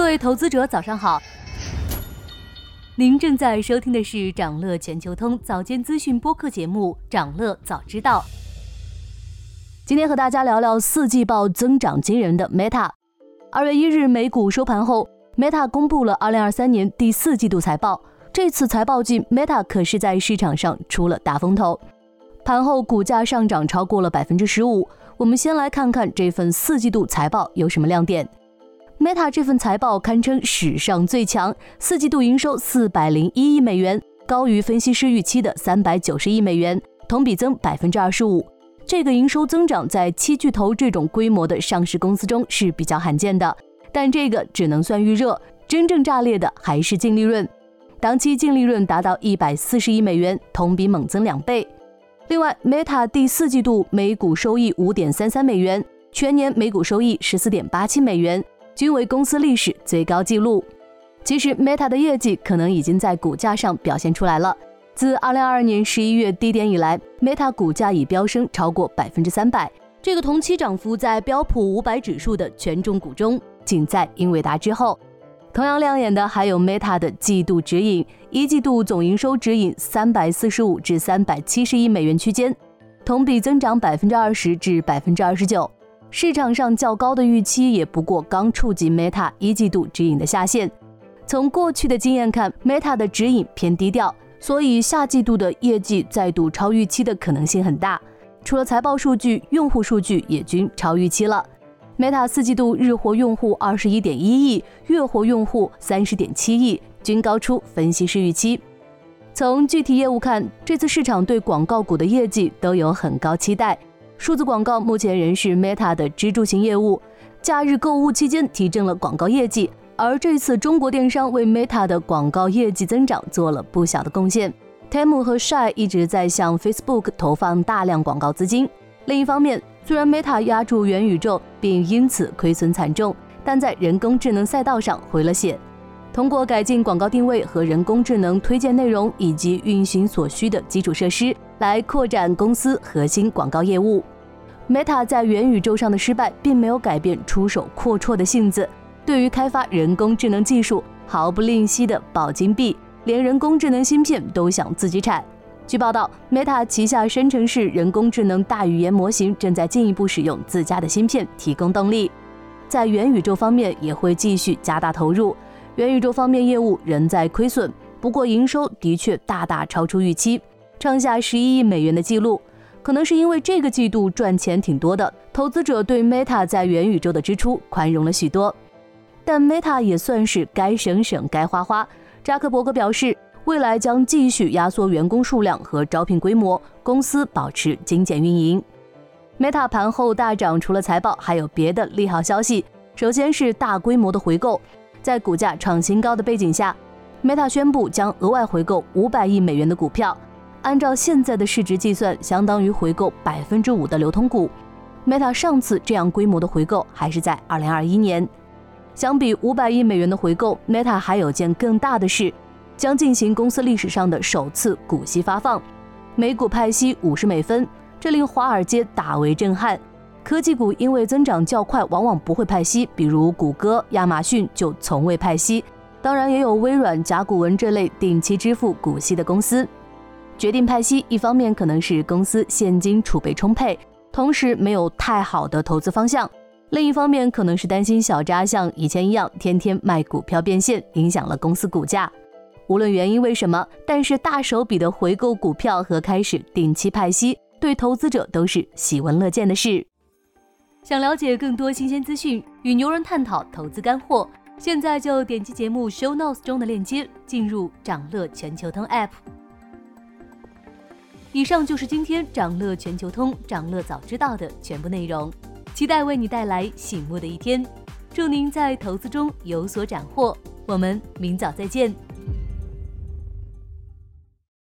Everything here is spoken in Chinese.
各位投资者，早上好。您正在收听的是长乐全球通早间资讯播客节目《长乐早知道》。今天和大家聊聊四季报增长惊人的 Meta。二月一日美股收盘后，Meta 公布了二零二三年第四季度财报。这次财报季，Meta 可是在市场上出了大风头，盘后股价上涨超过了百分之十五。我们先来看看这份四季度财报有什么亮点。Meta 这份财报堪称史上最强，四季度营收四百零一亿美元，高于分析师预期的三百九十亿美元，同比增百分之二十五。这个营收增长在七巨头这种规模的上市公司中是比较罕见的，但这个只能算预热，真正炸裂的还是净利润。当期净利润达到一百四十亿美元，同比猛增两倍。另外，Meta 第四季度每股收益五点三三美元，全年每股收益十四点八七美元。均为公司历史最高纪录。其实，Meta 的业绩可能已经在股价上表现出来了。自2022年11月低点以来，Meta 股价已飙升超过百分之三百。这个同期涨幅在标普五百指数的权重股中仅在英伟达之后。同样亮眼的还有 Meta 的季度指引，一季度总营收指引三百四十五至三百七十亿美元区间，同比增长百分之二十至百分之二十九。市场上较高的预期也不过刚触及 Meta 一季度指引的下限。从过去的经验看，Meta 的指引偏低调，所以下季度的业绩再度超预期的可能性很大。除了财报数据，用户数据也均超预期了。Meta 四季度日活用户二十一点一亿，月活用户三十点七亿，均高出分析师预期。从具体业务看，这次市场对广告股的业绩都有很高期待。数字广告目前仍是 Meta 的支柱型业务，假日购物期间提振了广告业绩，而这次中国电商为 Meta 的广告业绩增长做了不小的贡献。Temu 和 Shy 一直在向 Facebook 投放大量广告资金。另一方面，虽然 Meta 压住元宇宙并因此亏损惨重，但在人工智能赛道上回了血。通过改进广告定位和人工智能推荐内容以及运行所需的基础设施，来扩展公司核心广告业务。Meta 在元宇宙上的失败，并没有改变出手阔绰的性子。对于开发人工智能技术，毫不吝惜的宝金币，连人工智能芯片都想自己产。据报道，Meta 旗下生成式人工智能大语言模型正在进一步使用自家的芯片提供动力。在元宇宙方面，也会继续加大投入。元宇宙方面业务仍在亏损，不过营收的确大大超出预期，创下十一亿美元的记录。可能是因为这个季度赚钱挺多的，投资者对 Meta 在元宇宙的支出宽容了许多。但 Meta 也算是该省省该花花。扎克伯格表示，未来将继续压缩员工数量和招聘规模，公司保持精简运营。Meta 盘后大涨，除了财报，还有别的利好消息。首先是大规模的回购。在股价创新高的背景下，Meta 宣布将额外回购五百亿美元的股票，按照现在的市值计算，相当于回购百分之五的流通股。Meta 上次这样规模的回购还是在二零二一年。相比五百亿美元的回购，Meta 还有件更大的事，将进行公司历史上的首次股息发放，每股派息五十美分，这令华尔街大为震撼。科技股因为增长较快，往往不会派息，比如谷歌、亚马逊就从未派息。当然，也有微软、甲骨文这类定期支付股息的公司。决定派息，一方面可能是公司现金储备充沛，同时没有太好的投资方向；另一方面，可能是担心小扎像以前一样天天卖股票变现，影响了公司股价。无论原因为什么，但是大手笔的回购股票和开始定期派息，对投资者都是喜闻乐见的事。想了解更多新鲜资讯，与牛人探讨投资干货，现在就点击节目 show notes 中的链接，进入掌乐全球通 app。以上就是今天掌乐全球通掌乐早知道的全部内容，期待为你带来醒目的一天，祝您在投资中有所斩获，我们明早再见。